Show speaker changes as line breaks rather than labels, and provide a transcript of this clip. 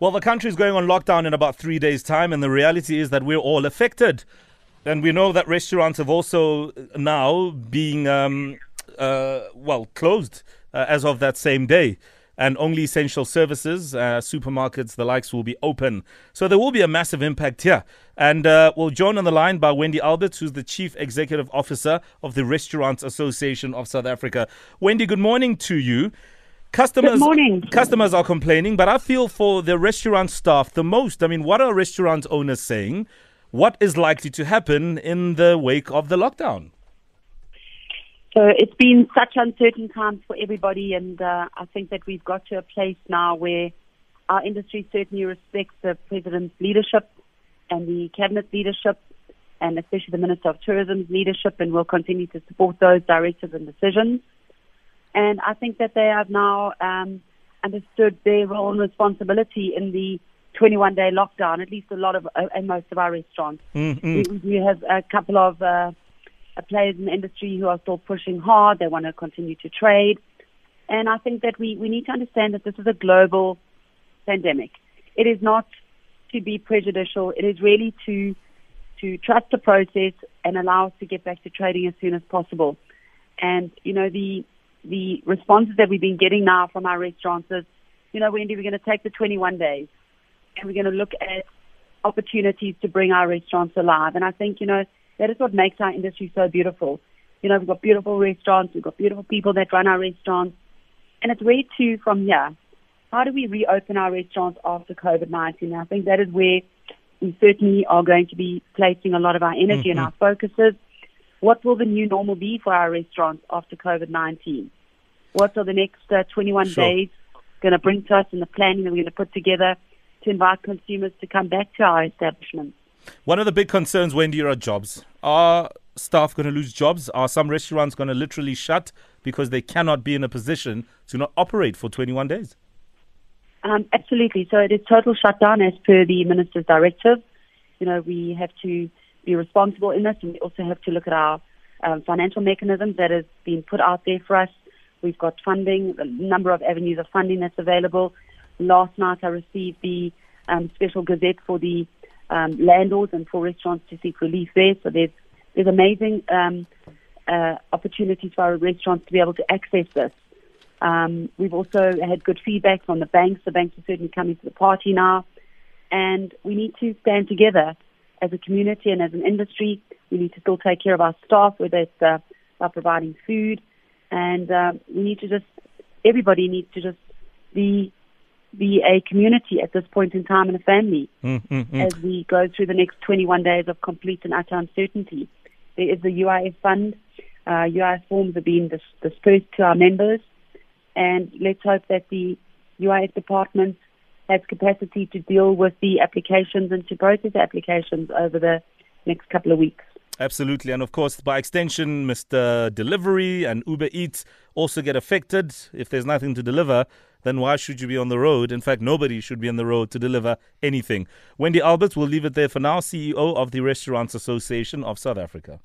Well, the country is going on lockdown in about three days' time, and the reality is that we're all affected. And we know that restaurants have also now being, um, uh, well, closed uh, as of that same day. And only essential services, uh, supermarkets, the likes will be open. So there will be a massive impact here. And uh, we'll join on the line by Wendy Alberts, who's the Chief Executive Officer of the Restaurants Association of South Africa. Wendy, good morning to you. Customers,
Good morning.
customers are complaining, but I feel for the restaurant staff the most. I mean, what are restaurant owners saying? What is likely to happen in the wake of the lockdown?
So it's been such uncertain times for everybody, and uh, I think that we've got to a place now where our industry certainly respects the president's leadership and the cabinet leadership, and especially the Minister of Tourism's leadership, and will continue to support those directives and decisions. And I think that they have now um, understood their role and responsibility in the 21 day lockdown, at least a lot of, uh, and most of our restaurants.
Mm-hmm.
We, we have a couple of uh, uh, players in the industry who are still pushing hard. They want to continue to trade. And I think that we, we need to understand that this is a global pandemic. It is not to be prejudicial. It is really to to trust the process and allow us to get back to trading as soon as possible. And you know the the responses that we've been getting now from our restaurants is, you know, Wendy, we're going to take the 21 days and we're going to look at opportunities to bring our restaurants alive. And I think, you know, that is what makes our industry so beautiful. You know, we've got beautiful restaurants, we've got beautiful people that run our restaurants. And it's where to from here. How do we reopen our restaurants after COVID-19? I think that is where we certainly are going to be placing a lot of our energy and our mm-hmm. focuses. What will the new normal be for our restaurants after COVID-19? What are the next uh, 21
Sure.
days going to bring to us in the planning that we're going to put together to invite consumers to come back to our establishments?
One of the big concerns, Wendy, are jobs. Are staff going to lose jobs? Are some restaurants going to literally shut because they cannot be in a position to not operate for 21 days?
Um, absolutely. So it is total shutdown as per the minister's directive. You know, we have to be responsible in this, and we also have to look at our um, financial mechanisms that has been put out there for us. We've got funding, a number of avenues of funding that's available. Last night I received the um, special gazette for the um, landlords and for restaurants to seek relief there. So there's there's amazing um, uh, opportunities for our restaurants to be able to access this. Um, we've also had good feedback from the banks. The banks are certainly coming to the party now. And we need to stand together as a community and as an industry. We need to still take care of our staff, whether it's uh, by providing food. And uh, we need to just, everybody needs to just be, be a community at this point in time and a family
Mm-hmm.
as we go through the next 21 days of complete and utter uncertainty. There is the UIF fund. Uh, UIF forms are being dis- dispersed to our members, and let's hope that the UIF department has capacity to deal with the applications and to process applications over the next couple of weeks.
Absolutely. And of course, by extension, Mr. Delivery and Uber Eats also get affected. If there's nothing to deliver, then why should you be on the road? In fact, nobody should be on the road to deliver anything. Wendy Alberts, we'll leave it there for now, CEO of the Restaurants Association of South Africa.